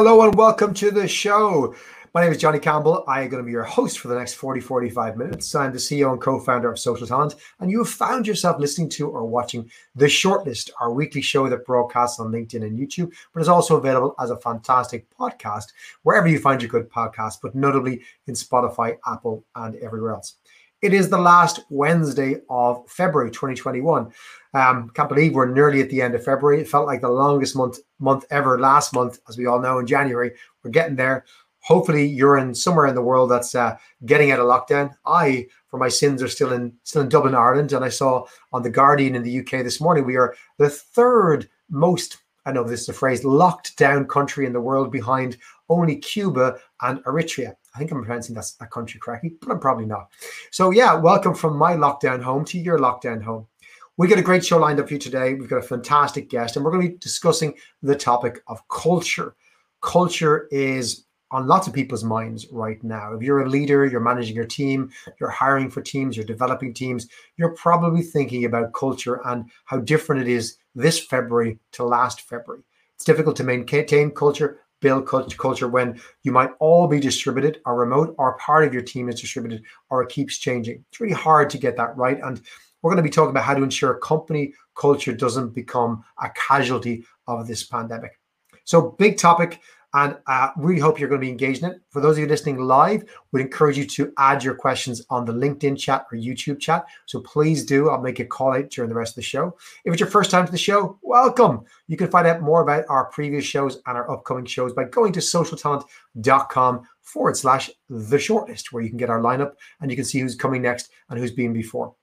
Hello and welcome to the show. My name is Johnny Campbell. I am going to be your host for the next 40 45 minutes. I'm the CEO and co founder of Social Talent, and you have found yourself listening to or watching The Shortlist, our weekly show that broadcasts on LinkedIn and YouTube, but is also available as a fantastic podcast wherever you find your good podcast, but notably in Spotify, Apple, and everywhere else. It is the last Wednesday of February 2021. Um, can't believe we're nearly at the end of February. It felt like the longest month month ever last month, as we all know in January. We're getting there. Hopefully, you're in somewhere in the world that's uh, getting out of lockdown. I, for my sins, are still in still in Dublin, Ireland, and I saw on the Guardian in the UK this morning we are the third most I know this is a phrase locked down country in the world behind only Cuba and Eritrea. I think I'm pronouncing that, that country correctly, but I'm probably not. So, yeah, welcome from my lockdown home to your lockdown home. We got a great show lined up for you today. We've got a fantastic guest, and we're going to be discussing the topic of culture. Culture is on lots of people's minds right now. If you're a leader, you're managing your team, you're hiring for teams, you're developing teams, you're probably thinking about culture and how different it is this February to last February. It's difficult to maintain culture build culture when you might all be distributed or remote or part of your team is distributed or it keeps changing. It's really hard to get that right. And we're going to be talking about how to ensure company culture doesn't become a casualty of this pandemic. So, big topic. And I uh, really hope you're going to be engaged in it. For those of you listening live, we'd encourage you to add your questions on the LinkedIn chat or YouTube chat. So please do. I'll make a call out during the rest of the show. If it's your first time to the show, welcome. You can find out more about our previous shows and our upcoming shows by going to socialtalent.com forward slash the shortlist, where you can get our lineup and you can see who's coming next and who's been before.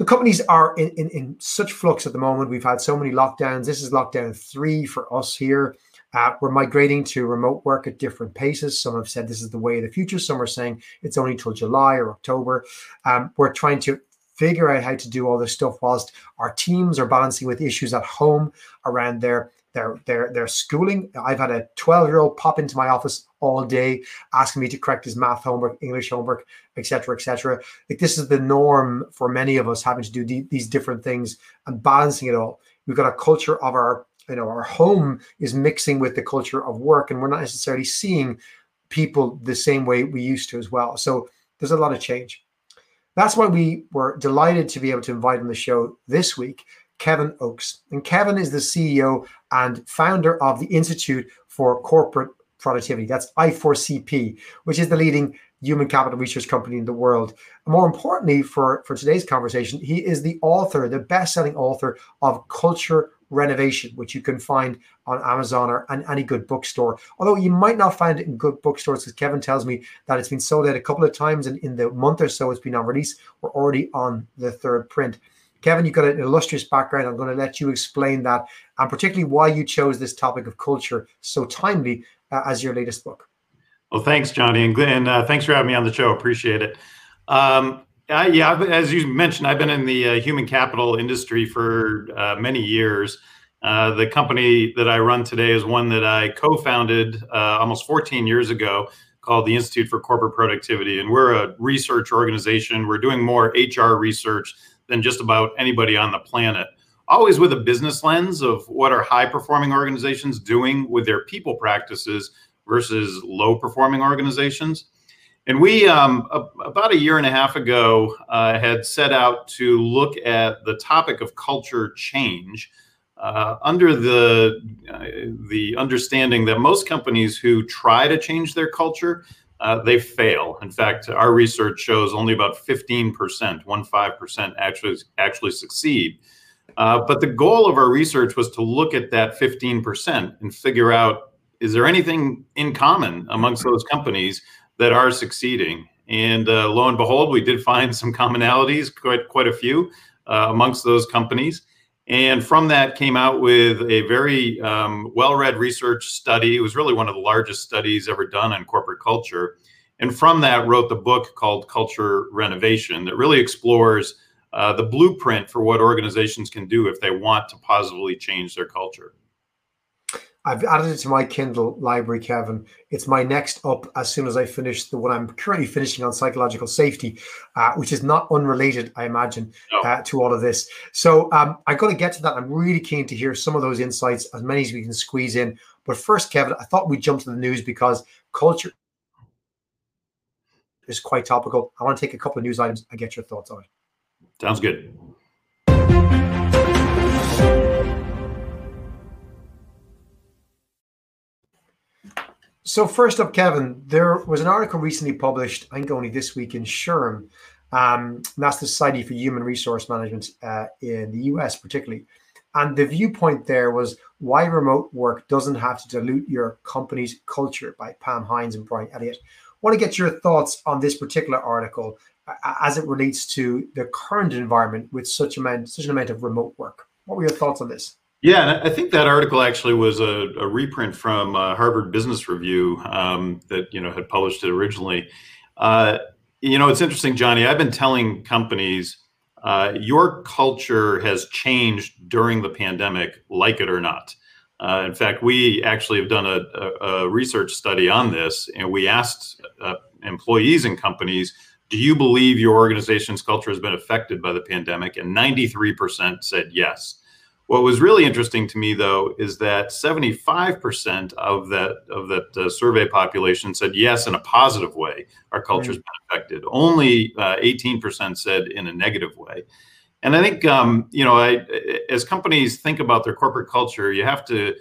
So companies are in, in, in such flux at the moment. We've had so many lockdowns. This is lockdown three for us here. Uh, we're migrating to remote work at different paces. Some have said this is the way of the future. Some are saying it's only till July or October. Um, we're trying to figure out how to do all this stuff whilst our teams are balancing with issues at home around their their their their schooling. I've had a 12 year old pop into my office all day asking me to correct his math homework, English homework, etc., etc. Like this is the norm for many of us having to do these different things and balancing it all. We've got a culture of our you know our home is mixing with the culture of work and we're not necessarily seeing people the same way we used to as well. So there's a lot of change. That's why we were delighted to be able to invite on the show this week kevin oakes. And kevin is the ceo and founder of the institute for corporate productivity. That's i4cp which is the leading human capital research company in the world. More importantly, for, for today's conversation, he is the author, the best selling author of Culture Renovation, which you can find on Amazon or any good bookstore. Although you might not find it in good bookstores, because Kevin tells me that it's been sold out a couple of times, and in the month or so it's been on release, we're already on the third print. Kevin, you've got an illustrious background. I'm going to let you explain that, and particularly why you chose this topic of culture so timely uh, as your latest book. Well, thanks, Johnny, and, and uh, thanks for having me on the show. Appreciate it. Um, uh, yeah, as you mentioned, I've been in the uh, human capital industry for uh, many years. Uh, the company that I run today is one that I co-founded uh, almost 14 years ago, called the Institute for Corporate Productivity, and we're a research organization. We're doing more HR research than just about anybody on the planet. Always with a business lens of what are high-performing organizations doing with their people practices versus low-performing organizations. And we, um, a, about a year and a half ago, uh, had set out to look at the topic of culture change uh, under the uh, the understanding that most companies who try to change their culture, uh, they fail. In fact, our research shows only about 15%, one five percent actually actually succeed. Uh, but the goal of our research was to look at that 15% and figure out is there anything in common amongst those companies that are succeeding. And uh, lo and behold, we did find some commonalities, quite quite a few uh, amongst those companies. And from that came out with a very um, well-read research study. It was really one of the largest studies ever done on corporate culture. And from that, wrote the book called Culture Renovation that really explores uh, the blueprint for what organizations can do if they want to positively change their culture. I've added it to my Kindle library, Kevin. It's my next up as soon as I finish the one I'm currently finishing on psychological safety, uh, which is not unrelated, I imagine, no. uh, to all of this. So um, I'm going to get to that. I'm really keen to hear some of those insights, as many as we can squeeze in. But first, Kevin, I thought we'd jump to the news because culture is quite topical. I want to take a couple of news items and get your thoughts on it. Sounds good. So first up, Kevin, there was an article recently published, I think only this week in SHRM, um, that's the Society for Human Resource Management uh, in the US, particularly. And the viewpoint there was why remote work doesn't have to dilute your company's culture by Pam Hinds and Brian Elliott. I want to get your thoughts on this particular article uh, as it relates to the current environment with such amount, such an amount of remote work. What were your thoughts on this? Yeah, and I think that article actually was a, a reprint from uh, Harvard Business Review um, that you know had published it originally. Uh, you know, it's interesting, Johnny. I've been telling companies uh, your culture has changed during the pandemic, like it or not. Uh, in fact, we actually have done a, a, research study on this, and we asked uh, employees and companies, "Do you believe your organization's culture has been affected by the pandemic?" And 93% said yes. What was really interesting to me, though, is that 75% of that of that uh, survey population said yes in a positive way. Our culture's mm. been affected. Only uh, 18% said in a negative way. And I think um, you know, I, as companies think about their corporate culture, you have to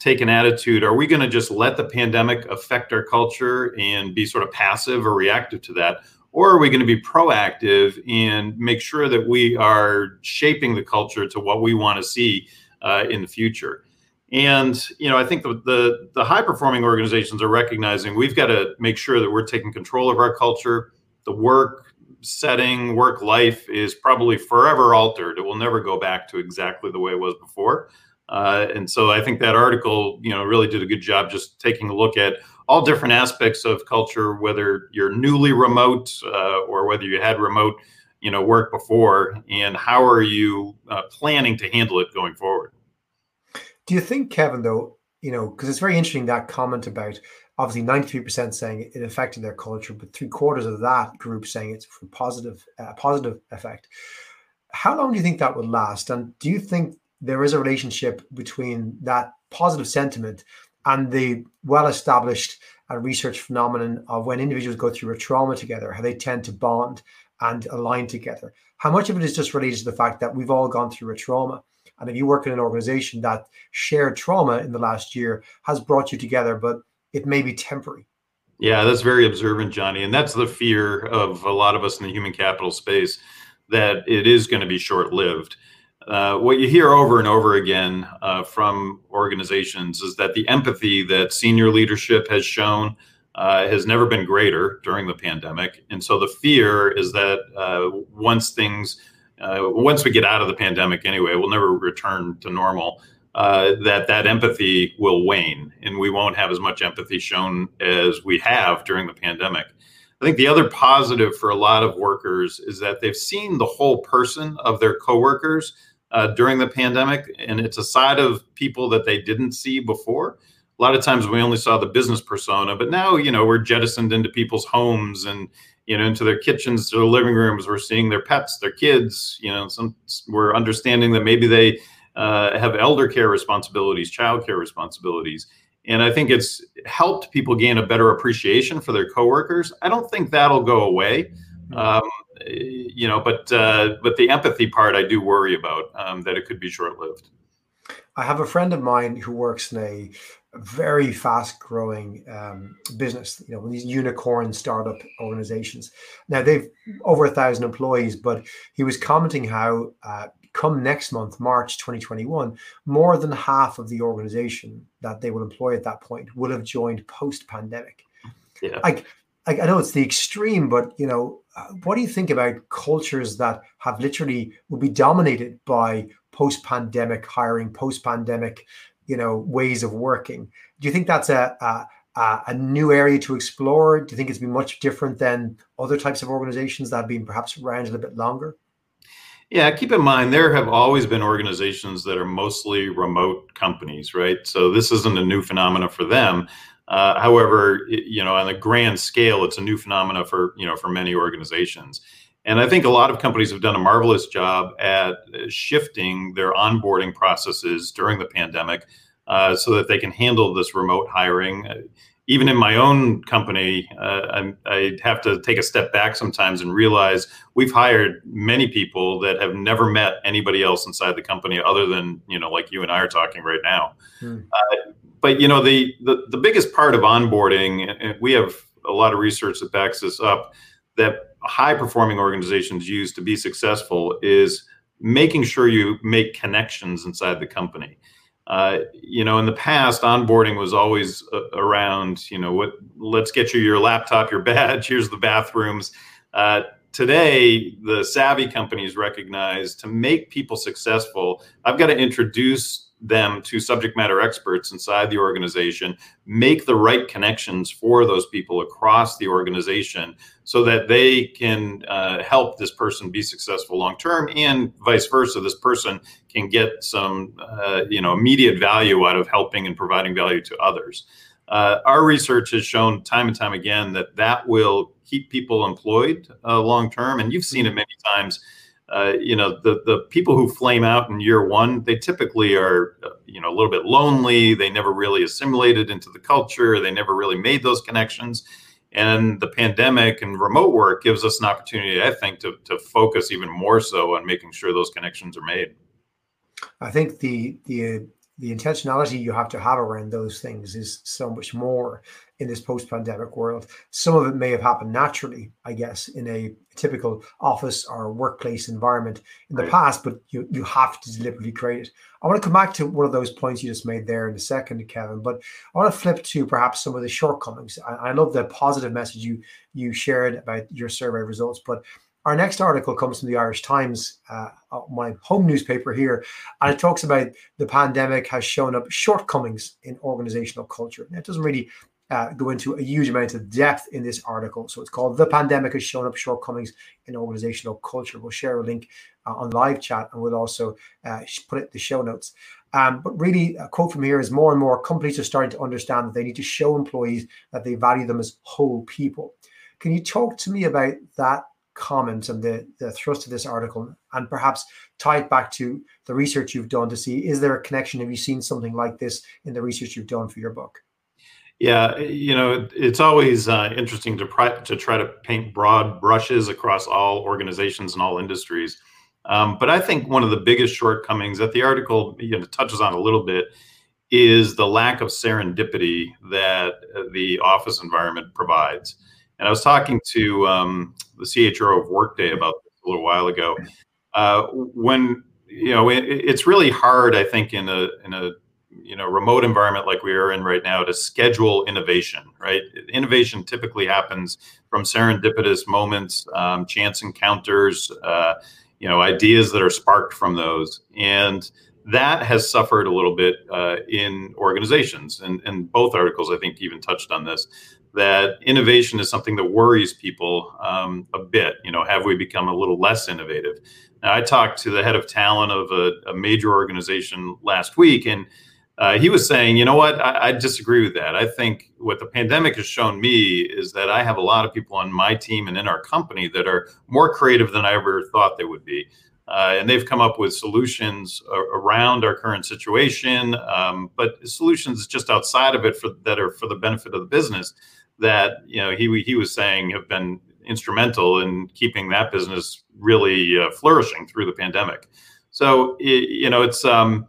take an attitude: Are we going to just let the pandemic affect our culture and be sort of passive or reactive to that, or are we going to be proactive and make sure that we are shaping the culture to what we want to see uh, in the future? And you know, I think the, the, the high performing organizations are recognizing we've got to make sure that we're taking control of our culture. The work setting, work life is probably forever altered. It will never go back to exactly the way it was before. Uh, and so I think that article, you know, really did a good job just taking a look at all different aspects of culture, whether you're newly remote uh, or whether you had remote, you know, work before, and how are you uh, planning to handle it going forward? Do you think, Kevin, though, you know, because it's very interesting that comment about obviously 93% saying it affected their culture, but three quarters of that group saying it's for positive, uh, positive effect. How long do you think that would last? And do you think there is a relationship between that positive sentiment and the well-established uh, research phenomenon of when individuals go through a trauma together, how they tend to bond and align together. How much of it is just related to the fact that we've all gone through a trauma? And if you work in an organization that shared trauma in the last year has brought you together, but it may be temporary. Yeah, that's very observant, Johnny. And that's the fear of a lot of us in the human capital space that it is going to be short lived. Uh, what you hear over and over again uh, from organizations is that the empathy that senior leadership has shown uh, has never been greater during the pandemic. And so the fear is that uh, once things, uh, once we get out of the pandemic anyway, we'll never return to normal. that that empathy will wane, and we won't have as much empathy shown as we have during the pandemic. I think the other positive for a lot of workers is that they've seen the whole person of their coworkers uh, during the pandemic, and it's a side of people that they didn't see before. A lot of times we only saw the business persona, but now you know we're jettisoned into people's homes and you know into their kitchens, their living rooms. We're seeing their pets, their kids. You know, some we're understanding that maybe they uh, have elder care responsibilities, child care responsibilities. And I think it's helped people gain a better appreciation for their coworkers. I don't think that'll go away. Mm-hmm. Um, you know, but uh, but the empathy part, I do worry about um, that it could be short lived. I have a friend of mine who works in a very fast growing um, business, you know, these unicorn startup organizations. Now they've over a thousand employees, but he was commenting how uh, come next month, March 2021, more than half of the organization that they will employ at that point will have joined post pandemic. Yeah. Like I, I know it's the extreme, but you know, uh, Uh, what do you think about cultures that have literally will be dominated by post-pandemic hiring, post-pandemic, you know, ways of working? Do you think that's a, a a new area to explore? Do you think it's been much different than other types of organizations that have been perhaps around a little bit longer? Yeah, keep in mind there have always been organizations that are mostly remote companies, right? So this isn't a new phenomena for them. Uh, however, it, you know, on a grand scale, it's a new phenomena for you know for many organizations. And I think a lot of companies have done a marvelous job at shifting their onboarding processes during the pandemic uh, so that they can handle this remote hiring even in my own company, uh, I, have to take a step back sometimes and realize we've hired many people that have never met anybody else inside the company other than you know like you and I are talking right now. Hmm. Uh, but you know the, the the biggest part of onboarding, and we have a lot of research that backs this up, that high performing organizations use to be successful is making sure you make connections inside the company. Uh, you know, in the past, onboarding was always uh, around, you know, what, let's get you your laptop, your badge, here's the bathrooms. Uh, today, the savvy companies recognize to make people successful, I've got to introduce them to subject matter experts inside the organization, make the right connections for those people across the organization so that they can uh, help this person be successful long term and vice versa. This person can get some uh, you know immediate value out of helping and providing value to others. Uh, our research has shown time and time again that that will keep people employed uh, long term, and you've seen it many times uh, you know the the people who flame out in year one they typically are uh, you know a little bit lonely. They never really assimilated into the culture. They never really made those connections. And the pandemic and remote work gives us an opportunity i think to, to focus even more so on making sure those connections are made. I think the the the intentionality you have to have around those things is so much more in this post-pandemic world. Some of it may have happened naturally, I guess, in a typical office or workplace environment in the right. past, but you you have to deliberately create it. I want to come back to one of those points you just made there in a second, Kevin, but I want to flip to perhaps some of the shortcomings. I, I love the positive message you you shared about your survey results, but our next article comes from the Irish Times, uh, uh, my home newspaper here, and it talks about the pandemic has shown up shortcomings in organizational culture. Now, it doesn't really uh, go into a huge amount of depth in this article. So it's called The Pandemic Has Shown Up Shortcomings in Organizational Culture. We'll share a link uh, on live chat and we'll also uh, put it in the show notes. Um, but really, a quote from here is more and more companies are starting to understand that they need to show employees that they value them as whole people. Can you talk to me about that comment and the, the thrust of this article and perhaps tie it back to the research you've done to see is there a connection? Have you seen something like this in the research you've done for your book? Yeah, you know, it's always uh, interesting to, pry, to try to paint broad brushes across all organizations and all industries. Um, but I think one of the biggest shortcomings that the article you know, touches on a little bit is the lack of serendipity that uh, the office environment provides. And I was talking to um, the CHRO of Workday about this a little while ago. Uh, when you know, it, it's really hard, I think, in a in a you know remote environment like we are in right now to schedule innovation right? Innovation typically happens from serendipitous moments um, chance encounters uh, you know ideas that are sparked from those. And that has suffered a little bit uh, in organizations. And, and both articles i think even touched on this that innovation is something that worries people um, a bit. You know have we become a little less innovative? Now i talked to the head of talent of a, a major organization last week and uh, he was saying, you know what, I, I, disagree with that. I think what the pandemic has shown me is that I have a lot of people on my team and in our company that are more creative than I ever thought they would be. Uh, and they've come up with solutions around our current situation, um, but solutions just outside of it for, that are for the benefit of the business. That you know he he was saying have been instrumental in keeping that business really uh, flourishing through the pandemic. So it, you know it's um,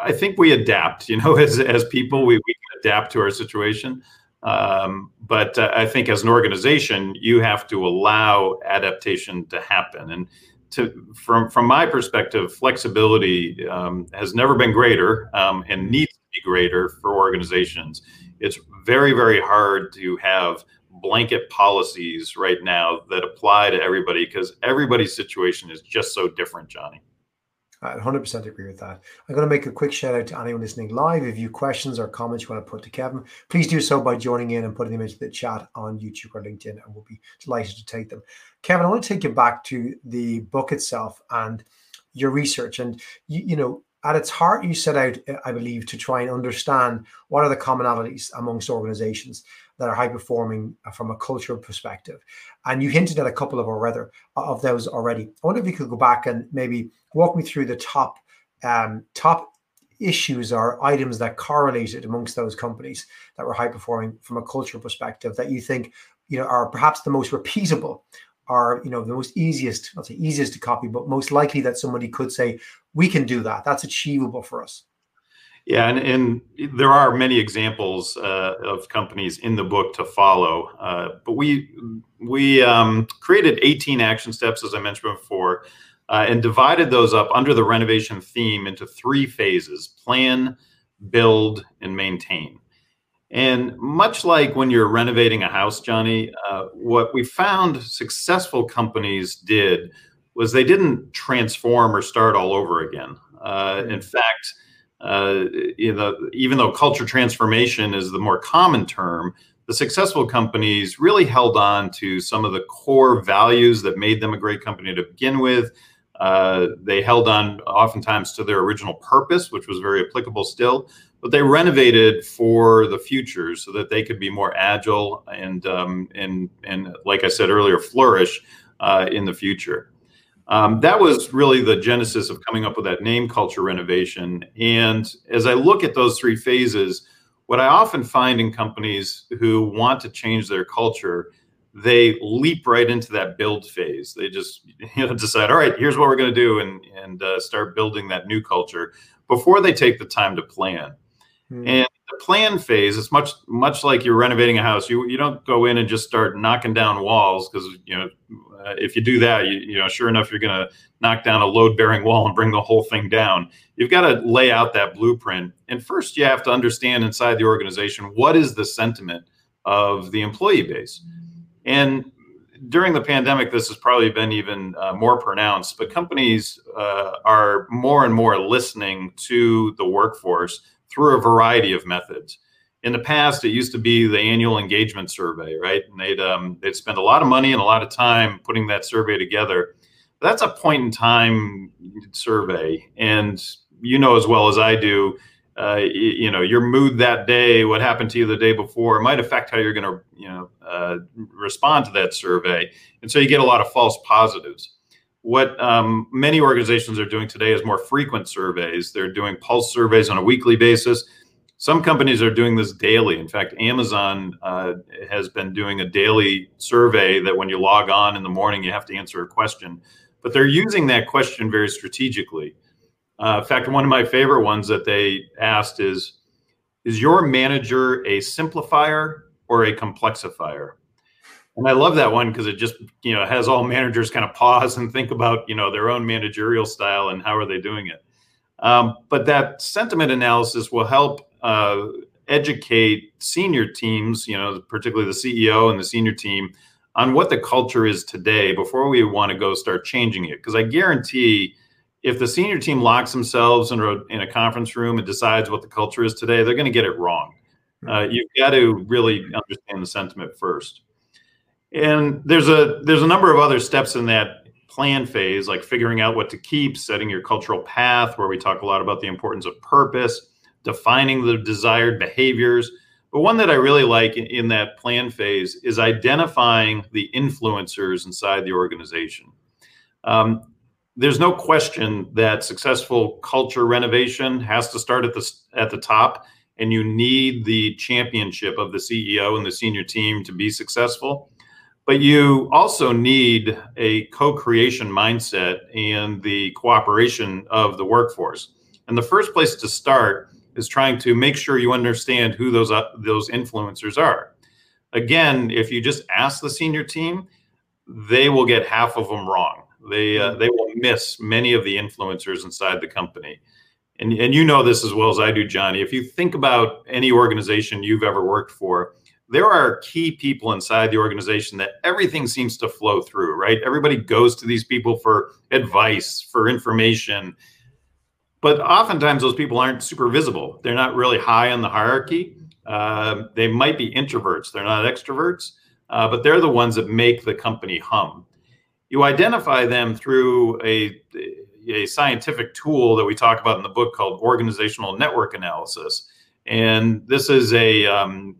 I think we adapt, you know, as, as people, we, we adapt to our situation. Um, but uh, I think as an organization, you have to allow adaptation to happen. And to, from, from my perspective, flexibility um, has never been greater um, and needs to be greater for organizations. It's very, very hard to have blanket policies right now that apply to everybody because everybody's situation is just so different, Johnny. I 100% agree with that. I'm going to make a quick shout out to anyone listening live. If you questions or comments you want to put to Kevin, please do so by joining in and putting them into the chat on YouTube or LinkedIn, and we'll be delighted to take them. Kevin, I want to take you back to the book itself and your research. And, you, you know, at its heart, you set out, I believe, to try and understand what are the commonalities amongst organizations that are high performing from a cultural perspective. And you hinted at a couple of already of those already. I wonder if you could go back and maybe walk me through the top um, top issues or items that correlated amongst those companies that were high performing from a cultural perspective that you think you know are perhaps the most repeatable are you know the most easiest not the easiest to copy but most likely that somebody could say we can do that that's achievable for us yeah, and, and there are many examples uh, of companies in the book to follow. Uh, but we we um, created 18 action steps, as I mentioned before, uh, and divided those up under the renovation theme into three phases: plan, build, and maintain. And much like when you're renovating a house, Johnny, uh, what we found successful companies did was they didn't transform or start all over again. Uh, in fact uh, you know, even though culture transformation is the more common term, the successful companies really held on to some of the core values that made them a great company to begin with. Uh, they held on oftentimes to their original purpose, which was very applicable still, but they renovated for the future so that they could be more agile and um, and and like I said earlier, flourish uh, in the future. Um, that was really the genesis of coming up with that name culture renovation. And as I look at those three phases, what I often find in companies who want to change their culture, they leap right into that build phase. They just you know decide, all right, here's what we're going to do, and and uh, start building that new culture before they take the time to plan. Mm. And the plan phase is much much like you're renovating a house. You you don't go in and just start knocking down walls because you know uh, if you do that, you, you know sure enough you're going to knock down a load bearing wall and bring the whole thing down. You've got to lay out that blueprint, and first you have to understand inside the organization what is the sentiment of the employee base, and during the pandemic, this has probably been even uh, more pronounced. But companies uh, are more and more listening to the workforce through a variety of methods. In the past, it used to be the annual engagement survey, right? And they'd um, they'd spend a lot of money and a lot of time putting that survey together. That's a point in time survey, and you know as well as I do. Uh, you, you, know your mood that day, what happened to you the day before, might affect how you're going to you know uh, respond to that survey, and so you get a lot of false positives. What um, many organizations are doing today is more frequent surveys. They're doing pulse surveys on a weekly basis. Some companies are doing this daily. In fact, Amazon uh, has been doing a daily survey that when you log on in the morning, you have to answer a question. But they're using that question very strategically. Uh, in fact, one of my favorite ones that they asked is Is your manager a simplifier or a complexifier? And I love that one because it just, you know, has all managers kind of pause and think about, you know, their own managerial style and how are they doing it. Um, but that sentiment analysis will help uh, educate senior teams, you know, particularly the CEO and the senior team, on what the culture is today before we want to go start changing it. Because I guarantee if the senior team locks themselves in a, in a conference room and decides what the culture is today, they're going to get it wrong. Hmm. Uh, you've got to really understand the sentiment first. And there's a there's a number of other steps in that plan phase, like figuring out what to keep, setting your cultural path, where we talk a lot about the importance of purpose, defining the desired behaviors. But one that I really like in that plan phase is identifying the influencers inside the organization. Um, there's no question that successful culture renovation has to start at the at the top, and you need the championship of the CEO and the senior team to be successful. But you also need a co creation mindset and the cooperation of the workforce. And the first place to start is trying to make sure you understand who those, uh, those influencers are. Again, if you just ask the senior team, they will get half of them wrong. They, uh, they will miss many of the influencers inside the company. And, and you know this as well as I do, Johnny. If you think about any organization you've ever worked for, there are key people inside the organization that everything seems to flow through, right? Everybody goes to these people for advice, for information. but oftentimes those people aren't super visible. They're not really high on the hierarchy. Uh, they might be introverts. They're not extroverts, uh, but they're the ones that make the company hum. You identify them through a, a scientific tool that we talk about in the book called organizational network analysis. And this is a um,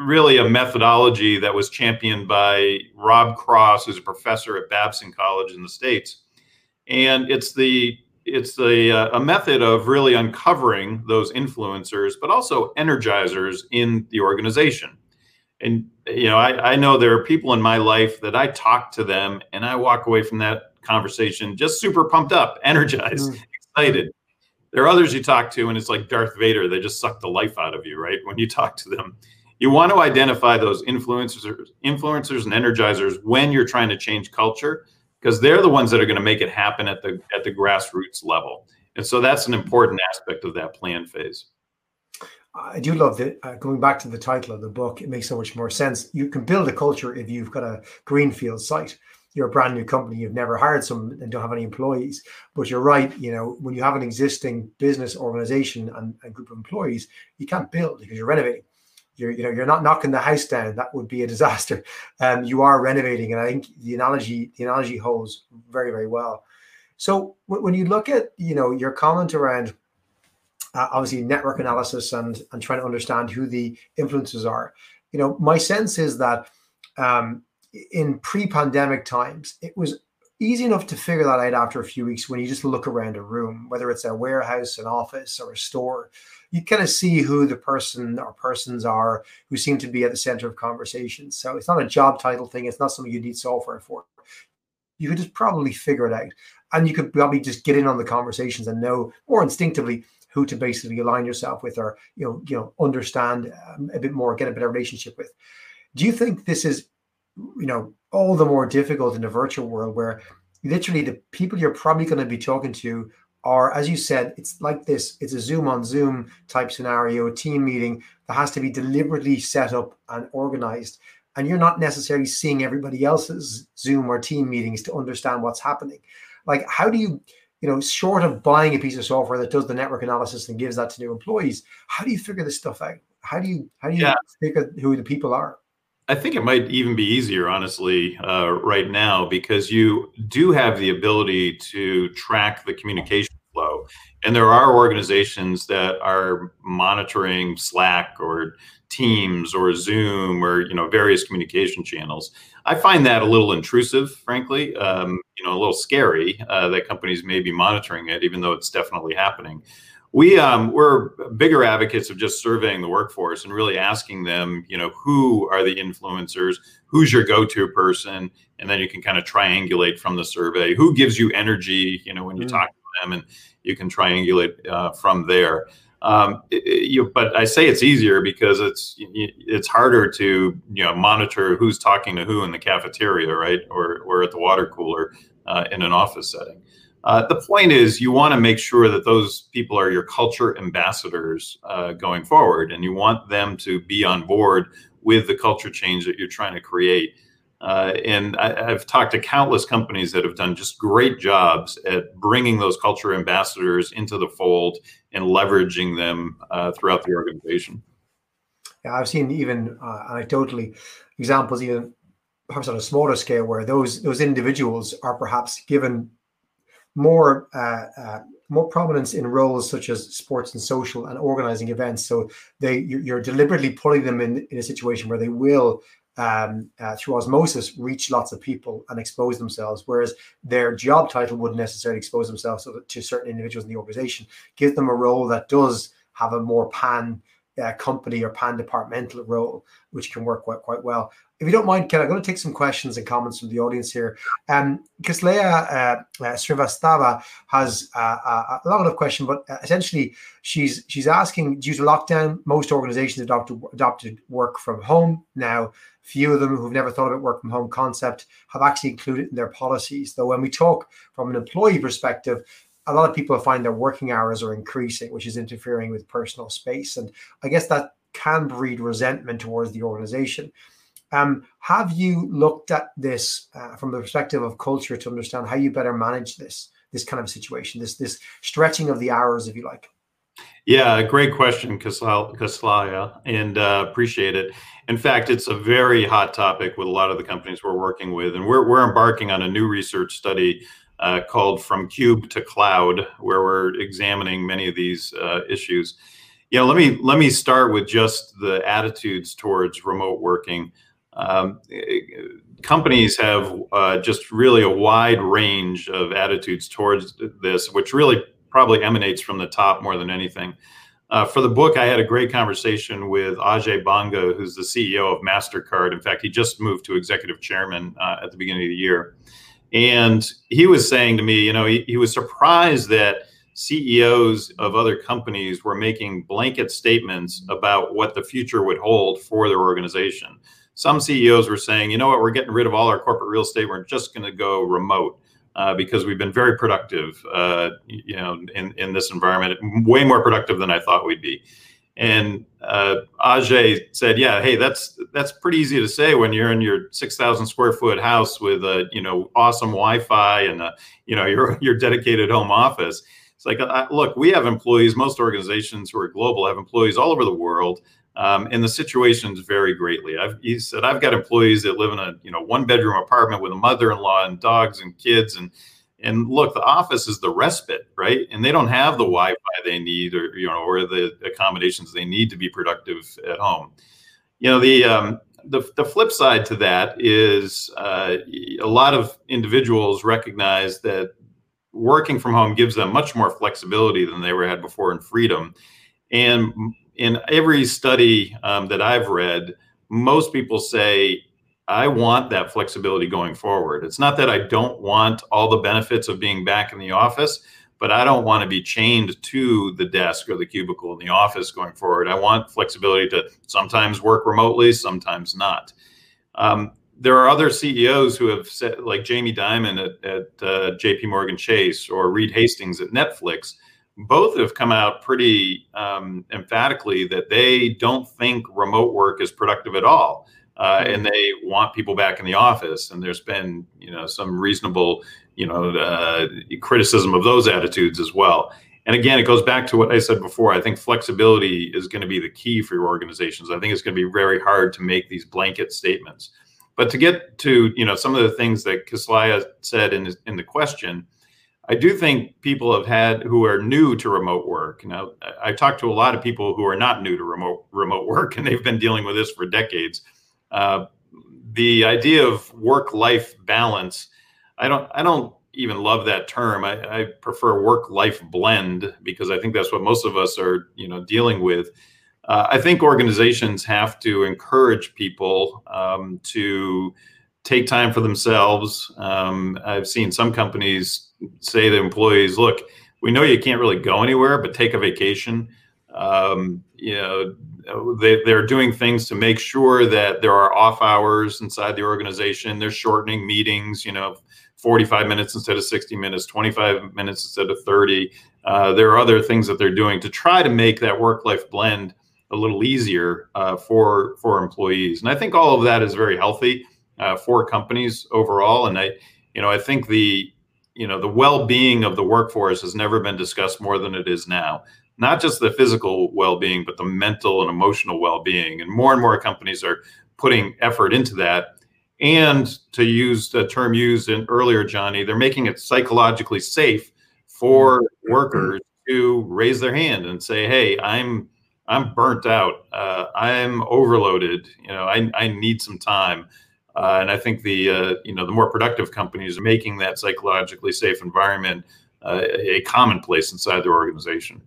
really a methodology that was championed by Rob Cross, who's a professor at Babson College in the States. And it's the it's the uh, a method of really uncovering those influencers, but also energizers in the organization. And you know, I, I know there are people in my life that I talk to them, and I walk away from that conversation just super pumped up, energized, mm. excited. There are others you talk to, and it's like Darth Vader; they just suck the life out of you, right? When you talk to them, you want to identify those influencers, influencers, and energizers when you're trying to change culture because they're the ones that are going to make it happen at the at the grassroots level. And so that's an important aspect of that plan phase. I do love that. Uh, going back to the title of the book, it makes so much more sense. You can build a culture if you've got a greenfield site. You're a brand new company. You've never hired some and don't have any employees. But you're right. You know, when you have an existing business organization and a group of employees, you can't build because you're renovating you're you know you're not knocking the house down. That would be a disaster. Um, you are renovating and i think the analogy the analogy holds very very well. So w- when you look at you know your comment around uh, obviously network analysis and and trying to understand who the influences are you know my sense is that um, in pre-pandemic times it was easy enough to figure that out after a few weeks when you just look around a room whether it's a warehouse an office or a store you kind of see who the person or persons are who seem to be at the center of conversations. So it's not a job title thing. It's not something you need software for. You could just probably figure it out. And you could probably just get in on the conversations and know more instinctively who to basically align yourself with or you know you know understand um, a bit more get a better relationship with do you think this is you know all the more difficult in the virtual world where literally the people you're probably going to be talking to are, as you said, it's like this it's a Zoom on Zoom type scenario, a team meeting that has to be deliberately set up and organized. And you're not necessarily seeing everybody else's Zoom or team meetings to understand what's happening. Like, how do you, you know, short of buying a piece of software that does the network analysis and gives that to new employees, how do you figure this stuff out? How do you how do you yeah. figure who the people are? I think it might even be easier, honestly, uh, right now because you do have the ability to track the communication flow. And there are organizations that are monitoring Slack or Teams or Zoom or you know various communication channels. I find that a little intrusive, frankly. Um, you know, a little scary uh, that companies may be monitoring it, even though it's definitely happening we um, we're bigger advocates of just surveying the workforce and really asking them you know who are the influencers? Who's your go-to person? And then you can kind of triangulate from the survey. Who gives you energy you know when you mm. talk to them? And you can triangulate uh, from there. Um, it, you, but I say it's easier because it's it's harder to you know monitor who's talking to who in the cafeteria, right, or or at the water cooler uh, in an office setting. Uh, the point is, you want to make sure that those people are your culture ambassadors uh, going forward, and you want them to be on board with the culture change that you're trying to create. Uh, and I, have talked to countless companies that have done just great jobs at bringing those culture ambassadors into the fold and leveraging them uh, throughout the organization. Yeah, I've seen even uh, anecdotally examples, even perhaps on a smaller scale, where those those individuals are perhaps given more uh, uh, more prominence in roles such as sports and social and organizing events. So they you're deliberately putting them in, in a situation where they will um, uh, through osmosis reach lots of people and expose themselves, whereas their job title wouldn't necessarily expose themselves to certain individuals in the organization. Give them a role that does have a more pan uh, company or pan departmental role, which can work quite quite well if you don't mind, Ken, I'm going to take some questions and comments from the audience here. Um, Leah uh, uh, Srivastava has uh, a lot of question, but essentially she's she's asking due to lockdown, most organizations adopted adopted work from home. Now, few of them who've never thought about work from home concept have actually included it in their policies. Though when we talk from an employee perspective, a lot of people find their working hours are increasing, which is interfering with personal space, and I guess that can breed resentment towards the organization. Um, have you looked at this uh, from the perspective of culture to understand how you better manage this this kind of situation, this this stretching of the hours, if you like? Yeah, great question, Kaslaya, and uh, appreciate it. In fact, it's a very hot topic with a lot of the companies we're working with, and we're we're embarking on a new research study uh, called "From Cube to Cloud," where we're examining many of these uh, issues. Yeah, let me let me start with just the attitudes towards remote working. Um, companies have uh, just really a wide range of attitudes towards this, which really probably emanates from the top more than anything. Uh, for the book, I had a great conversation with Ajay Banga, who's the CEO of MasterCard. In fact, he just moved to executive chairman uh, at the beginning of the year. And he was saying to me, you know, he, he was surprised that CEOs of other companies were making blanket statements about what the future would hold for their organization. Some CEOs were saying, you know what, we're getting rid of all our corporate real estate. We're just going to go remote uh, because we've been very productive, uh, you know, in, in this environment, way more productive than I thought we'd be. And uh, Ajay said, "Yeah, hey, that's that's pretty easy to say when you're in your six thousand square foot house with a you know awesome Wi-Fi and a, you know your your dedicated home office." It's like, uh, look, we have employees. Most organizations who are global have employees all over the world. Um, and the situations vary greatly. I've, he said, I've got employees that live in a you know one bedroom apartment with a mother-in-law and dogs and kids, and and look, the office is the respite, right? And they don't have the Wi-Fi they need, or you know, or the accommodations they need to be productive at home. You know, the um, the, the flip side to that is uh, a lot of individuals recognize that working from home gives them much more flexibility than they ever had before and freedom. And in every study um, that I've read, most people say, I want that flexibility going forward. It's not that I don't want all the benefits of being back in the office, but I don't want to be chained to the desk or the cubicle in the office going forward. I want flexibility to sometimes work remotely, sometimes not. Um, there are other CEOs who have said, like Jamie Dimon at, at uh, JP Morgan Chase or Reed Hastings at Netflix, both have come out pretty um, emphatically that they don't think remote work is productive at all. Uh, and they want people back in the office. And there's been, you know, some reasonable, you know, uh, criticism of those attitudes as well. And again, it goes back to what I said before. I think flexibility is going to be the key for your organizations. I think it's going to be very hard to make these blanket statements. But to get to, you know, some of the things that Kaslaya said in, in the question, I do think people have had who are new to remote work. Now, I talked to a lot of people who are not new to remote remote work, and they've been dealing with this for decades. Uh, the idea of work-life balance, I don't, I don't even love that term. I, I prefer work-life blend because I think that's what most of us are, you know, dealing with. Uh, I think organizations have to encourage people um, to take time for themselves. Um, I've seen some companies say to employees, look, we know you can't really go anywhere, but take a vacation. Um, you know, they, they're doing things to make sure that there are off hours inside the organization. They're shortening meetings, you know, 45 minutes instead of 60 minutes, 25 minutes instead of 30. Uh, there are other things that they're doing to try to make that work-life blend a little easier uh, for for employees. And I think all of that is very healthy uh, for companies overall. And I, you know, I think the you know the well-being of the workforce has never been discussed more than it is now. Not just the physical well-being but the mental and emotional well-being. And more and more companies are putting effort into that. And to use the term used in earlier johnny they're making it psychologically safe for mm-hmm. workers to raise their hand and say hey i'm i'm burnt out. Uh, i'm overloaded. You know I, I need some time uh, and I think the uh, you know the more productive companies are making that psychologically safe environment uh, a commonplace inside their organization.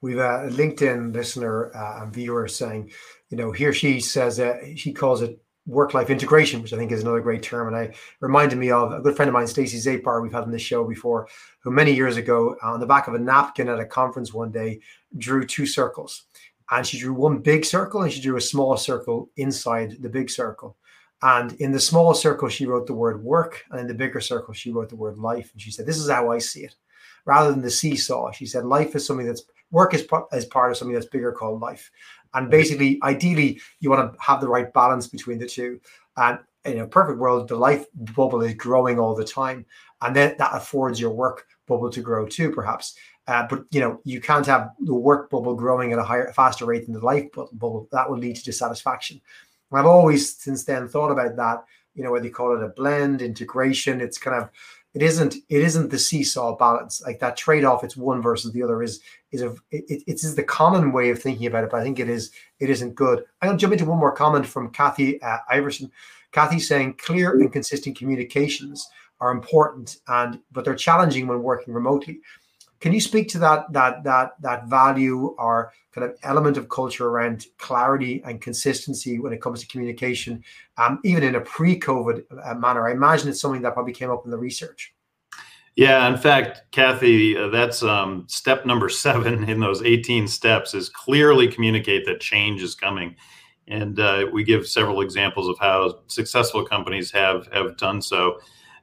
We've a LinkedIn listener uh, and viewer saying, you know, he or she says that she calls it work-life integration, which I think is another great term. And I reminded me of a good friend of mine, Stacy Zapar, we've had on this show before, who many years ago on the back of a napkin at a conference one day drew two circles. And she drew one big circle and she drew a small circle inside the big circle. And in the small circle, she wrote the word work. And in the bigger circle, she wrote the word life. And she said, This is how I see it. Rather than the seesaw, she said, Life is something that's work is, is part of something that's bigger called life. And basically, ideally, you want to have the right balance between the two. And in a perfect world, the life bubble is growing all the time, and then that affords your work bubble to grow too, perhaps. Uh, but you know, you can't have the work bubble growing at a higher, faster rate than the life bubble. That would lead to dissatisfaction. I've always since then thought about that. You know, whether you call it a blend, integration, it's kind of it isn't it isn't the seesaw balance. Like that trade-off it's one versus the other is is a it, it is the common way of thinking about it but i think it is it isn't good. I'm going to jump into one more comment from kathy uh, iverson. Kathy saying clear and consistent communications are important and but they're challenging when working remotely can you speak to that that that that value or kind of element of culture around clarity and consistency when it comes to communication, um, even in a pre-COVID uh, manner? I imagine it's something that probably came up in the research. Yeah, in fact, Kathy, uh, that's um, step number seven in those 18 steps is clearly communicate that change is coming. And uh, we give several examples of how successful companies have have done so.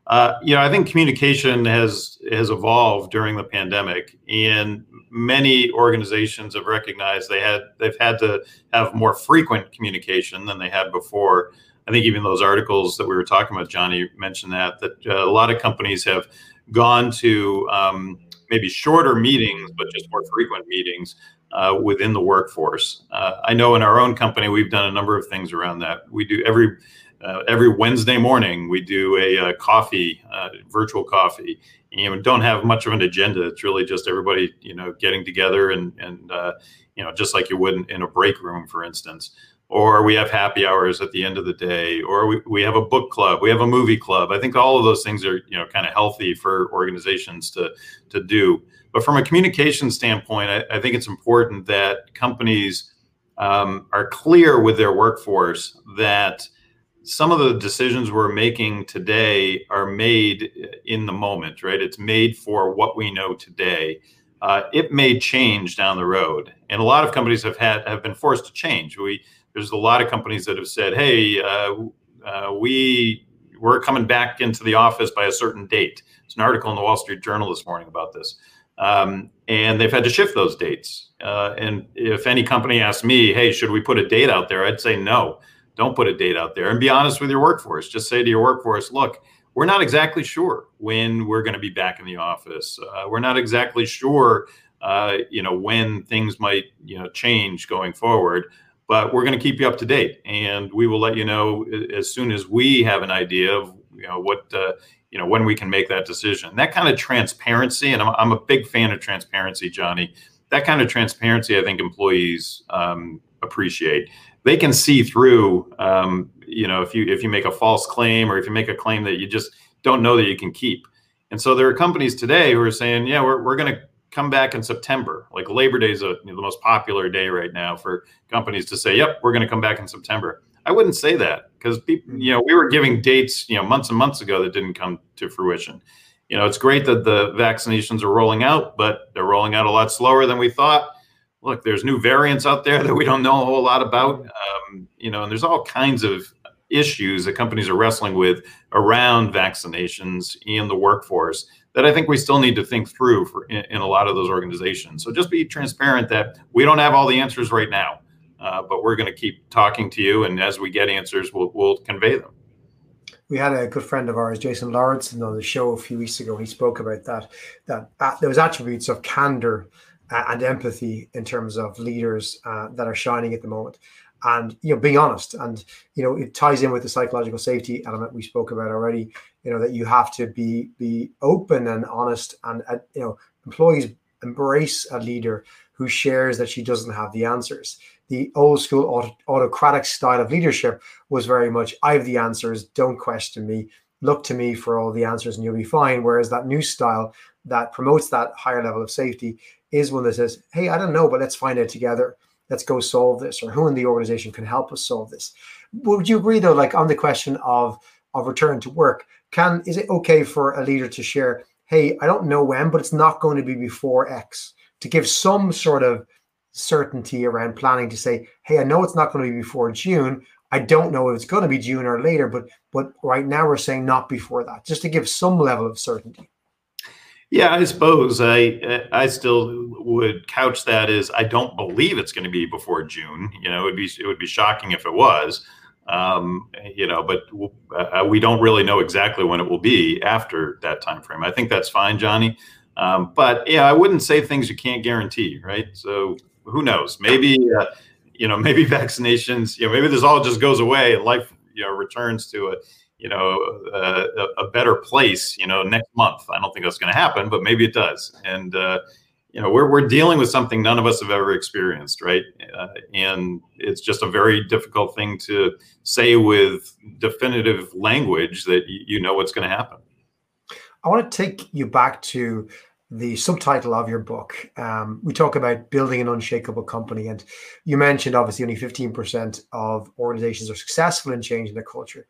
Uh, you know, I think communication has has evolved during the pandemic, and many organizations have recognized they had they've had to have more frequent communication than they had before. I think even those articles that we were talking about, Johnny mentioned that that uh, a lot of companies have gone to um, maybe shorter meetings, but just more frequent meetings uh, within the workforce. Uh, I know in our own company we've done a number of things around that. We do every uh, every Wednesday morning we do a, a uh, coffee, uh, virtual coffee. You know, don't have much of an agenda. It's really just everybody, you know, getting together and and uh, you know, just like you would in, in, a break room, for instance. Or we have happy hours at the end of the day, or we, we have a book club, we have a movie club. I think all of those things are, you know, kind of healthy for organizations to to do. But from a communication standpoint, I, I think it's important that companies um, are clear with their workforce that some of the decisions we're making today are made in the moment, right? It's made for what we know today. Uh, it may change down the road, and a lot of companies have had have been forced to change. We there's a lot of companies that have said, "Hey, uh, uh, we we're coming back into the office by a certain date." There's an article in the Wall Street Journal this morning about this, um, and they've had to shift those dates. Uh, and if any company asks me, "Hey, should we put a date out there?" I'd say no don't put a date out there and be honest with your workforce. Just say to your workforce, look, we're not exactly sure when we're going to be back in the office. Uh, we're not exactly sure, uh, you know, when things might, you know, change going forward. But we're going to keep you up to date, and we will let you know as soon as we have an idea of, you know, what, uh, you know, when we can make that decision. That kind of transparency, and I'm, I'm a big fan of transparency, Johnny. That kind of transparency, I think employees um, appreciate they can see through um, you know if you if you make a false claim or if you make a claim that you just don't know that you can keep. And so there are companies today who are saying yeah we're, we're going to come back in september. Like labor day is a, you know, the most popular day right now for companies to say yep we're going to come back in september. I wouldn't say that because people you know we were giving dates you know months and months ago that didn't come to fruition. You know it's great that the vaccinations are rolling out but they're rolling out a lot slower than we thought look, there's new variants out there that we don't know a whole lot about. Um, you know, and there's all kinds of issues that companies are wrestling with around vaccinations in the workforce that I think we still need to think through for in, in a lot of those organizations. So just be transparent that we don't have all the answers right now, uh, but we're going to keep talking to you, and as we get answers, we'll, we'll convey them we had a good friend of ours, Jason Lawrence, on the show a few weeks ago. He spoke about that that uh, there was attributes of candor and empathy in terms of leaders uh, that are shining at the moment. And you know being honest and you know it ties in with the psychological safety element we spoke about already you know that you have to be be open and honest and uh, you know employees embrace a leader who shares that she doesn't have the answers. The old school auto- autocratic style of leadership was very much i have the answers don't question me. Look to me for all the answers and you'll be fine. Whereas that new style that promotes that higher level of safety is one that says, Hey, I don't know, but let's find it together. Let's go solve this, or who in the organization can help us solve this. Would you agree though, like on the question of of return to work, can is it okay for a leader to share, hey, I don't know when, but it's not going to be before X, to give some sort of certainty around planning to say, hey, I know it's not going to be before June. I don't know if it's going to be June or later, but but right now we're saying not before that, just to give some level of certainty. Yeah, I suppose I I still would couch that as I don't believe it's going to be before June. You know, it would be it would be shocking if it was. Um, you know, but uh, we don't really know exactly when it will be after that time frame. I think that's fine, Johnny. Um, but yeah, I wouldn't say things you can't guarantee, right? So who knows? Maybe uh, you know, maybe vaccinations, you know, maybe this all just goes away and life, you know, returns to a you know a, a better place, you know, next month. I don't think that's going to happen, but maybe it does. And uh, you know we're, we're dealing with something none of us have ever experienced right uh, and it's just a very difficult thing to say with definitive language that you know what's going to happen i want to take you back to the subtitle of your book um, we talk about building an unshakable company and you mentioned obviously only 15% of organizations are successful in changing their culture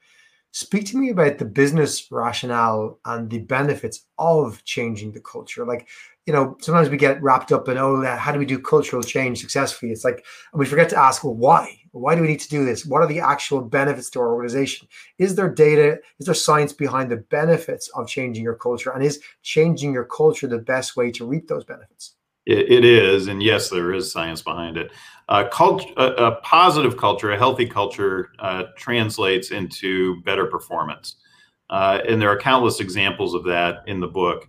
speak to me about the business rationale and the benefits of changing the culture like you know, sometimes we get wrapped up in, oh, how do we do cultural change successfully? It's like, we forget to ask, well, why? Why do we need to do this? What are the actual benefits to our organization? Is there data? Is there science behind the benefits of changing your culture? And is changing your culture the best way to reap those benefits? It, it is. And yes, there is science behind it. Uh, cult, a, a, positive culture, a healthy culture uh, translates into better performance. Uh, and there are countless examples of that in the book.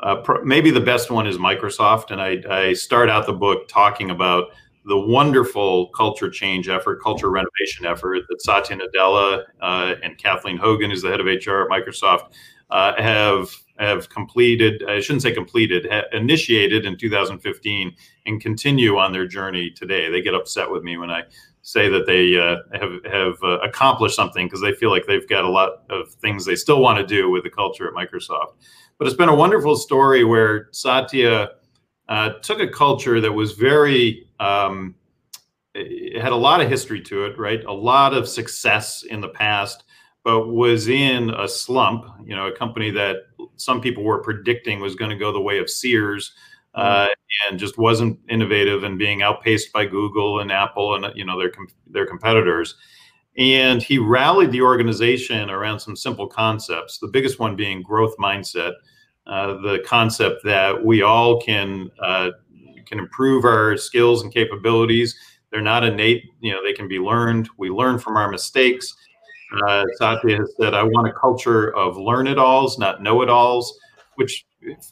Uh, pr- maybe the best one is Microsoft, and I, I, start out the book talking about the wonderful culture change effort, culture renovation effort that Satya Nadella uh, and Kathleen Hogan, who's the head of HR at Microsoft, uh, have have completed. I shouldn't say completed, initiated in 2015, and continue on their journey today. They get upset with me when I say that they uh, have have uh, accomplished something because they feel like they've got a lot of things they still want to do with the culture at Microsoft. But it's been a wonderful story where Satya uh, took a culture that was very, um, it had a lot of history to it, right? A lot of success in the past, but was in a slump. You know, a company that some people were predicting was going to go the way of Sears. Uh, mm-hmm. and just wasn't innovative and being outpaced by Google and Apple and you know their their competitors. And he rallied the organization around some simple concepts, the biggest one being growth mindset, uh, the concept that we all can uh, can improve our skills and capabilities. They're not innate, you know, they can be learned. We learn from our mistakes. Uh, Satya has said, I want a culture of learn it alls, not know it alls, which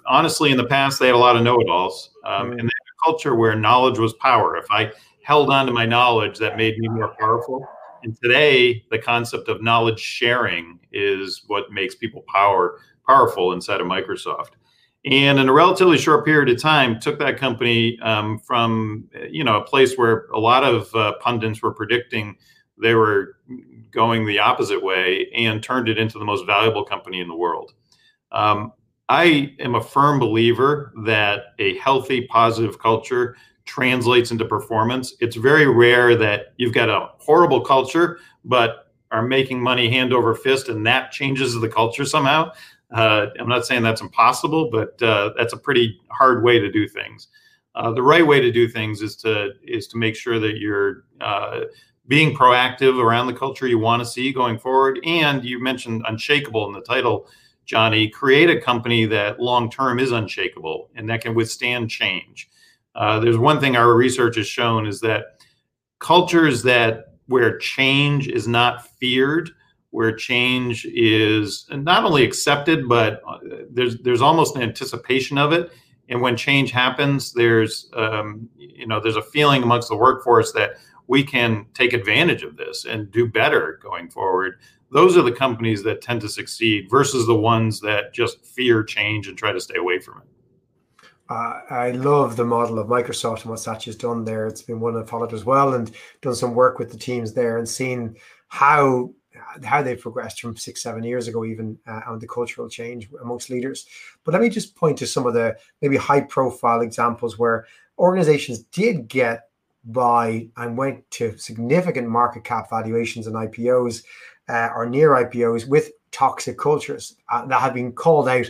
honestly, in the past, they had a lot of know it alls. Um, mm. And they had a culture where knowledge was power. If I held on to my knowledge, that made me more powerful. And today, the concept of knowledge sharing is what makes people power powerful inside of Microsoft. And in a relatively short period of time, took that company um, from you know a place where a lot of uh, pundits were predicting they were going the opposite way, and turned it into the most valuable company in the world. Um, I am a firm believer that a healthy, positive culture translates into performance. It's very rare that you've got a horrible culture, but are making money hand over fist, and that changes the culture somehow. Uh, I'm not saying that's impossible, but uh, that's a pretty hard way to do things. Uh, the right way to do things is to is to make sure that you're uh, being proactive around the culture you want to see going forward. And you mentioned unshakable in the title, Johnny. Create a company that long term is unshakable and that can withstand change. Uh, there's one thing our research has shown is that cultures that where change is not feared, where change is not only accepted, but uh, there's there's almost an anticipation of it. And when change happens, there's um, you know there's a feeling amongst the workforce that we can take advantage of this and do better going forward. Those are the companies that tend to succeed versus the ones that just fear change and try to stay away from it. Uh, I love the model of Microsoft and what Satya's done there. It's been one I've followed as well and done some work with the teams there and seen how how they've progressed from six, seven years ago, even uh, on the cultural change amongst leaders. But let me just point to some of the maybe high profile examples where organizations did get by and went to significant market cap valuations and IPOs uh, or near IPOs with toxic cultures uh, that have been called out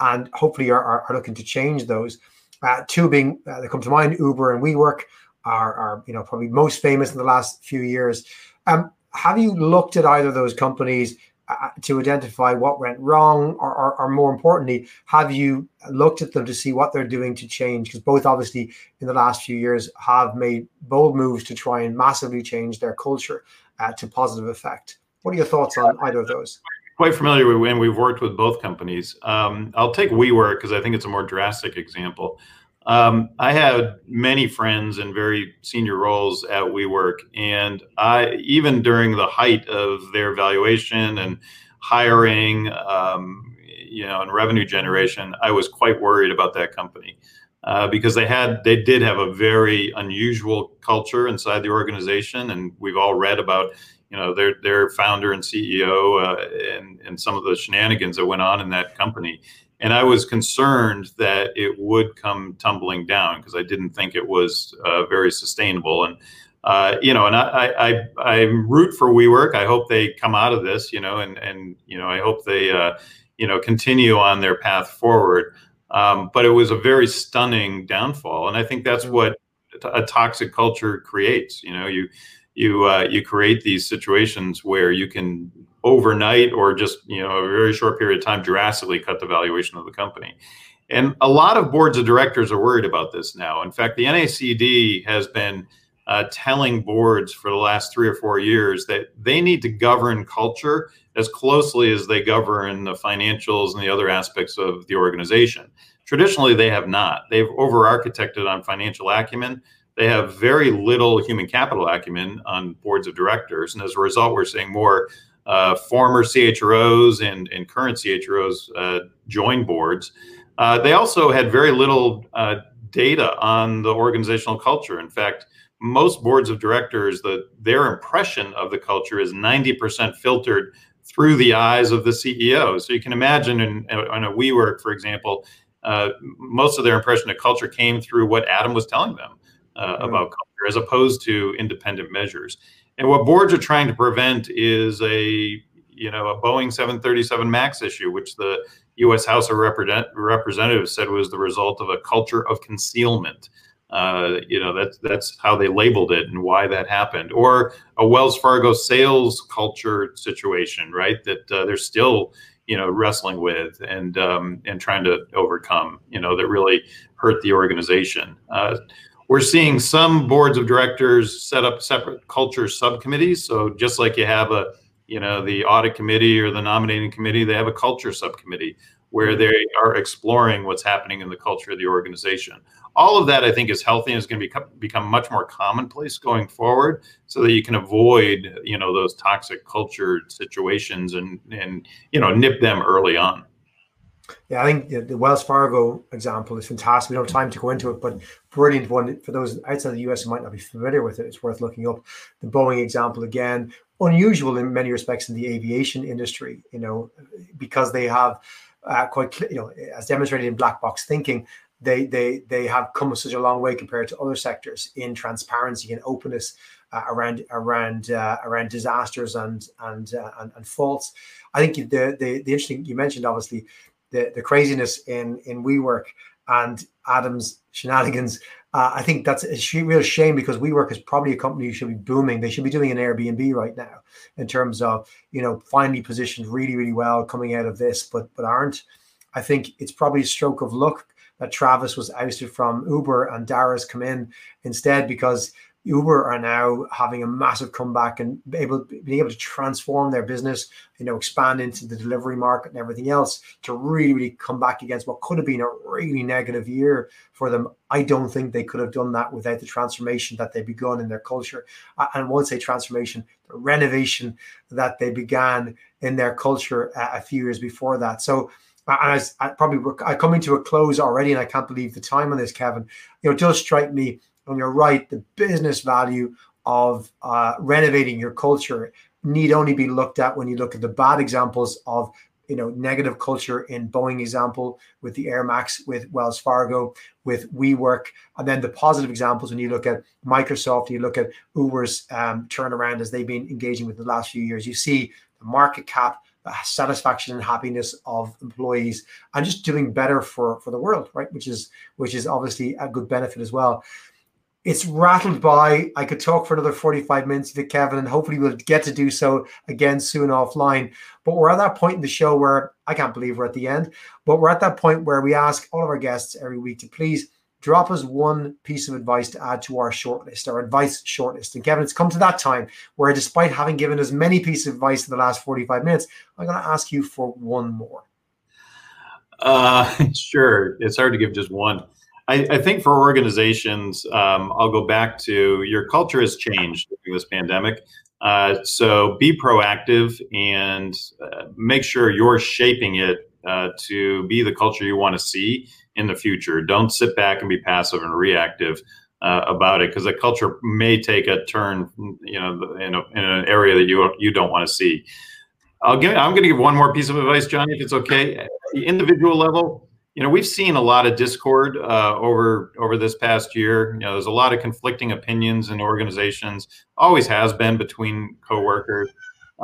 and hopefully are, are, are looking to change those. Uh, two being uh, that come to mind, Uber and WeWork are, are you know probably most famous in the last few years. Um, have you looked at either of those companies to identify what went wrong, or, or, or, more importantly, have you looked at them to see what they're doing to change? Because both obviously in the last few years have made bold moves to try and massively change their culture. uh, to positive effect. What are your thoughts on either of those? Quite familiar with, and we've worked with both companies. Um, I'll take WeWork because I think it's a more drastic example. Um, I had many friends in very senior roles at WeWork, and I even during the height of their valuation and hiring, um, you know, and revenue generation, I was quite worried about that company uh, because they had they did have a very unusual culture inside the organization, and we've all read about you know their their founder and CEO uh, and and some of the shenanigans that went on in that company and I was concerned that it would come tumbling down because I didn't think it was uh, very sustainable. And uh, you know, and I, I I root for WeWork. I hope they come out of this. You know, and and you know, I hope they uh, you know continue on their path forward. Um, but it was a very stunning downfall, and I think that's what a toxic culture creates. You know, you you uh, you create these situations where you can overnight or just you know a very short period of time drastically cut the valuation of the company. And a lot of boards of directors are worried about this now. In fact the nacd has been uh, telling boards for the last three or four years that they need to govern culture as closely as they govern the financials and the other aspects of the organization. Traditionally they have not. They've over architected on financial acumen. They have very little human capital acumen on boards of directors. And as a result we're seeing more uh, former CHROs and, and current CHROs uh, join boards. Uh, they also had very little uh, data on the organizational culture. In fact, most boards of directors, the, their impression of the culture is 90% filtered through the eyes of the CEO. So you can imagine in, in a WeWork, for example, uh, most of their impression of culture came through what Adam was telling them uh, mm-hmm. about culture, as opposed to independent measures. And what boards are trying to prevent is a you know a Boeing 737 Max issue, which the U.S. House of Represent- Representatives said was the result of a culture of concealment. Uh, you know that's that's how they labeled it and why that happened, or a Wells Fargo sales culture situation, right? That uh, they're still you know wrestling with and um, and trying to overcome. You know that really hurt the organization. Uh, we're seeing some boards of directors set up separate culture subcommittees. So just like you have a, you know, the audit committee or the nominating committee, they have a culture subcommittee where they are exploring what's happening in the culture of the organization. All of that, I think, is healthy and is going to become become much more commonplace going forward, so that you can avoid, you know, those toxic culture situations and and you know nip them early on. Yeah, I think the Wells Fargo example is fantastic. We don't have time to go into it, but brilliant one for those outside the US who might not be familiar with it. It's worth looking up. The Boeing example again, unusual in many respects in the aviation industry. You know, because they have uh, quite you know as demonstrated in black box thinking. They, they they have come such a long way compared to other sectors in transparency and openness uh, around around uh, around disasters and and, uh, and and faults. I think the, the the interesting you mentioned obviously the, the craziness in in WeWork and Adam's shenanigans. Uh, I think that's a real shame because WeWork is probably a company who should be booming. They should be doing an Airbnb right now in terms of you know finally positioned really really well coming out of this, but but aren't. I think it's probably a stroke of luck that Travis was ousted from Uber and Dara's come in instead because Uber are now having a massive comeback and able being able to transform their business, you know, expand into the delivery market and everything else to really, really come back against what could have been a really negative year for them. I don't think they could have done that without the transformation that they begun in their culture. And once a transformation, the renovation that they began in their culture a few years before that. So and I, I probably I coming to a close already, and I can't believe the time on this, Kevin. You know, it does strike me and you're right, the business value of uh, renovating your culture need only be looked at when you look at the bad examples of you know negative culture in Boeing example with the Air Max with Wells Fargo with WeWork. And then the positive examples when you look at Microsoft you look at Uber's um, turnaround as they've been engaging with the last few years you see the market cap the satisfaction and happiness of employees and just doing better for for the world right? Which is which is obviously a good benefit as well it's rattled by. I could talk for another 45 minutes with Kevin, and hopefully we'll get to do so again soon offline. But we're at that point in the show where I can't believe we're at the end, but we're at that point where we ask all of our guests every week to please drop us one piece of advice to add to our shortlist, our advice shortlist. And Kevin, it's come to that time where, despite having given us many pieces of advice in the last 45 minutes, I'm going to ask you for one more. Uh, sure. It's hard to give just one. I, I think for organizations, um, I'll go back to your culture has changed during this pandemic. Uh, so be proactive and uh, make sure you're shaping it uh, to be the culture you want to see in the future. Don't sit back and be passive and reactive uh, about it because the culture may take a turn, you know, in, a, in an area that you you don't want to see. I'll give. I'm going to give one more piece of advice, Johnny, if it's okay. At the individual level, you know, we've seen a lot of discord uh, over over this past year. You know, there's a lot of conflicting opinions in organizations. Always has been between coworkers.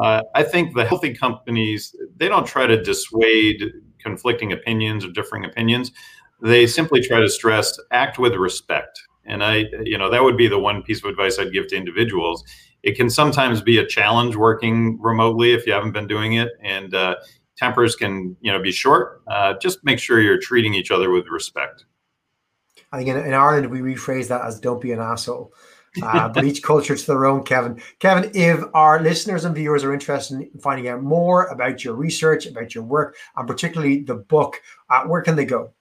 Uh, I think the healthy companies they don't try to dissuade conflicting opinions or differing opinions. They simply try to stress act with respect. And I, you know, that would be the one piece of advice I'd give to individuals. It can sometimes be a challenge working remotely if you haven't been doing it, and uh, tempers can, you know, be short. Uh, just make sure you're treating each other with respect. I think in, in Ireland we rephrase that as "don't be an asshole." uh, but each culture to their own, Kevin. Kevin, if our listeners and viewers are interested in finding out more about your research, about your work, and particularly the book, uh, where can they go?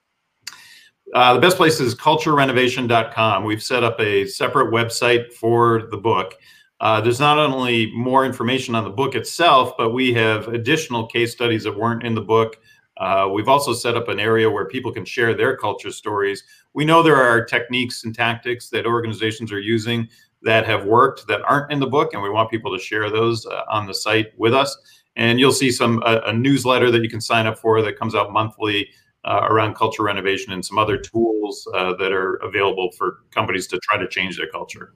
Uh, the best place is culturerenovation.com. We've set up a separate website for the book. Uh, there's not only more information on the book itself, but we have additional case studies that weren't in the book. Uh, we've also set up an area where people can share their culture stories. We know there are techniques and tactics that organizations are using that have worked that aren't in the book, and we want people to share those uh, on the site with us. And you'll see some a, a, newsletter that you can sign up for that comes out monthly uh, around culture renovation and some other tools uh, that are available for companies to try to change their culture.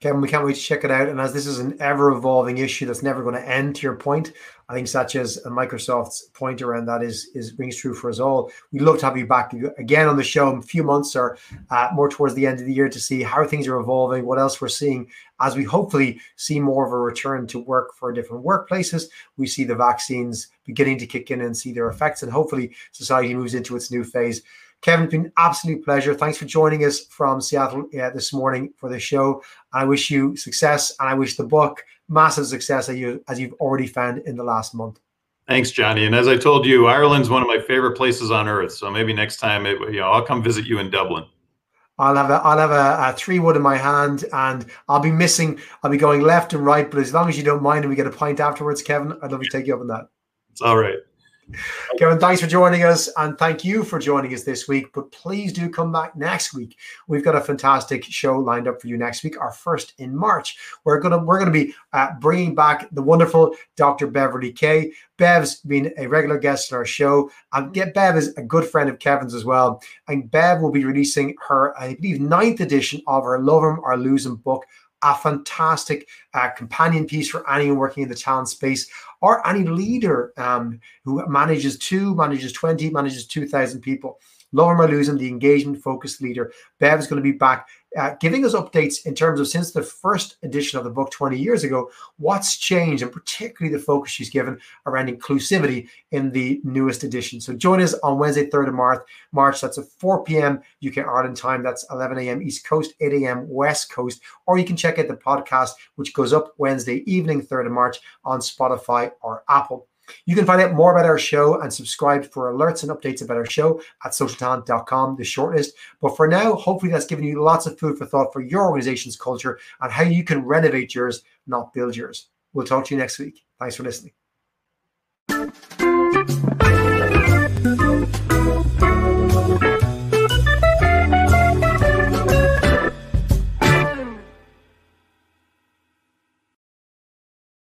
Kevin, we can't wait to check it out. And as this is an ever evolving issue that's never going to end, to your point, I think such as Microsoft's point around that is is rings true for us all. We'd love to have you back again on the show in a few months or uh, more towards the end of the year to see how things are evolving, what else we're seeing as we hopefully see more of a return to work for different workplaces. We see the vaccines beginning to kick in and see their effects, and hopefully society moves into its new phase. Kevin, it's been an absolute pleasure. Thanks for joining us from Seattle uh, this morning for the show. I wish you success, and I wish the book massive success as you as you've already found in the last month. Thanks, Johnny. And as I told you, Ireland's one of my favorite places on earth. So maybe next time, it, you know, I'll come visit you in Dublin. I'll have a I'll have a, a, three wood in my hand, and I'll be missing. I'll be going left and right, but as long as you don't mind, and we get a pint afterwards, Kevin, I'd love to take you up on that. It's all right. Kevin, thanks for joining us, and thank you for joining us this week. But please do come back next week. We've got a fantastic show lined up for you next week, our first in March. We're gonna we're gonna be uh, bringing back the wonderful Dr. Beverly Kaye. Bev's been a regular guest on our show, and get Bev is a good friend of Kevin's as well. And Bev will be releasing her, I believe, ninth edition of her Love Him or Lose Him book a fantastic uh, companion piece for anyone working in the talent space or any leader um, who manages two, manages 20, manages 2,000 people. Laura Marluzin, the engagement focused leader. Bev is going to be back uh, giving us updates in terms of since the first edition of the book 20 years ago, what's changed, and particularly the focus she's given around inclusivity in the newest edition. So join us on Wednesday, 3rd of March. March. That's at 4 p.m. UK Ireland time. That's 11 a.m. East Coast, 8 a.m. West Coast. Or you can check out the podcast, which goes up Wednesday evening, 3rd of March on Spotify or Apple. You can find out more about our show and subscribe for alerts and updates about our show at socialtalent.com, the shortlist. But for now, hopefully that's given you lots of food for thought for your organization's culture and how you can renovate yours, not build yours. We'll talk to you next week. Thanks for listening.